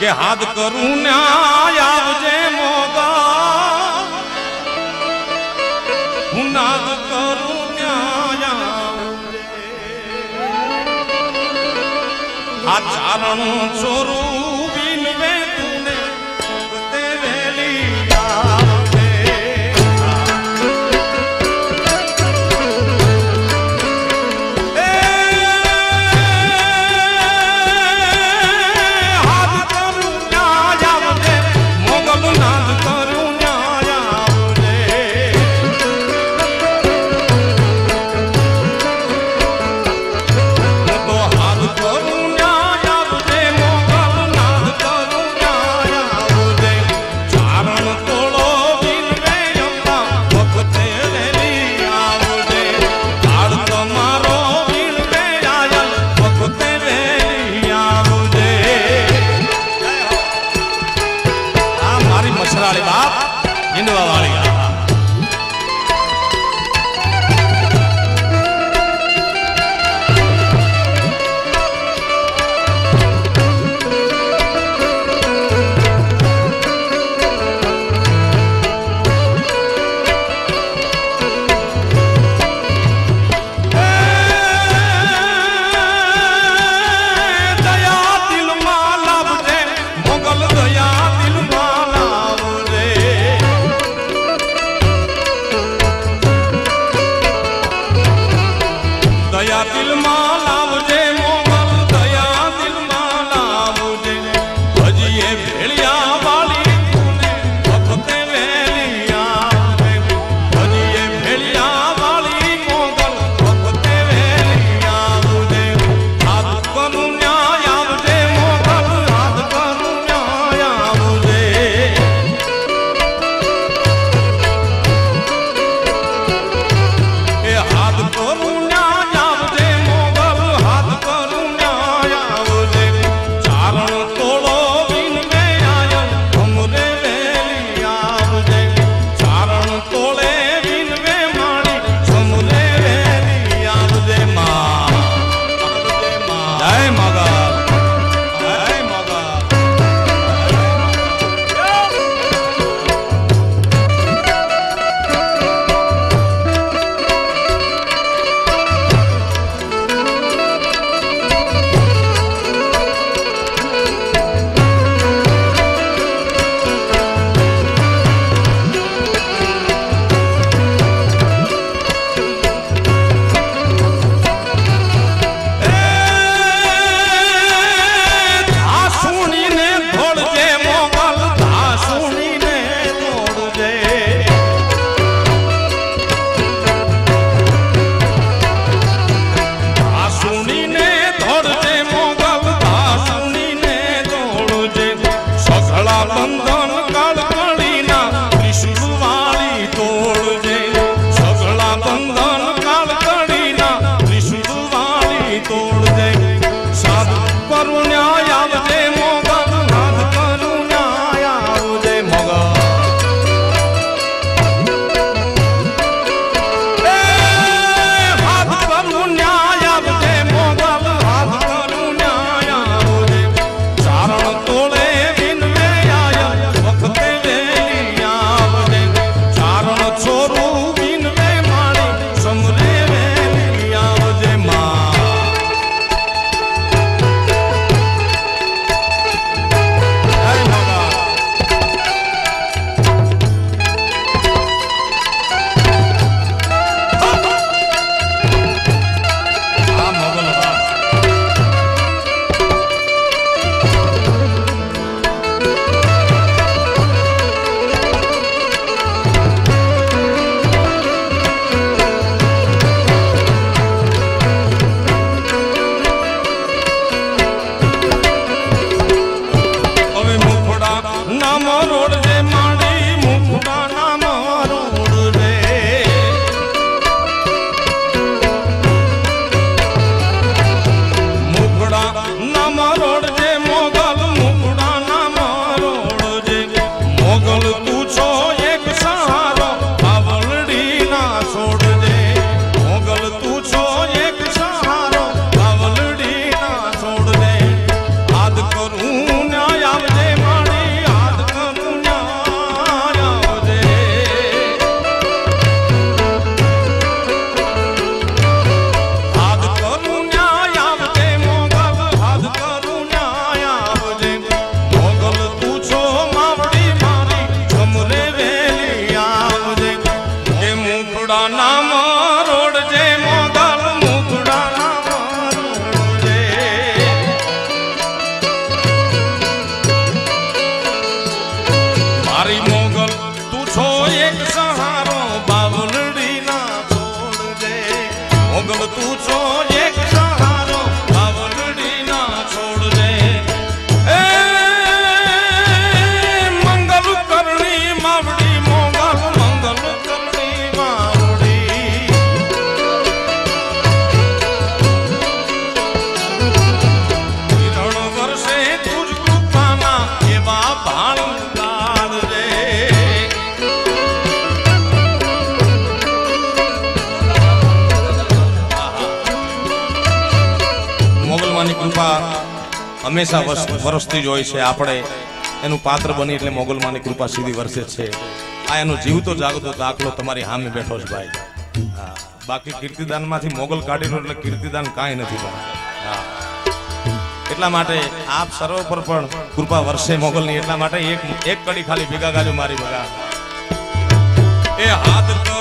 કે હાથ કરું ને આવજે મોગા હું નાદ કરું. આ ચારણ ચોરું दिल माँ soda. મુગડા નામ રોડ જે મોગલ મુગડા નામ રોડ જે. મારી મોગલ, તું છો એક સહારો. હંમેશા વરસતી જ હોય છે. આપણે એનું પાત્ર બની એટલે મોગલમાની કૃપા સીધી વરસે છે. આ એનો જીવતો જાગતો દાખલો તમારી સામે બેઠો છે ભાઈ. બાકી કીર્તિદાનમાંથી મોગલ કાઢીનો એટલે કીર્તિદાન કાંઈ નથી ભાઈ એટલા માટે આપ સર્વ પર પણ કૃપા વર્ષે મોગલની. એટલા માટે એક એક કડી ખાલી ભેગા ગાજો મારી ભગા એ હાથ તો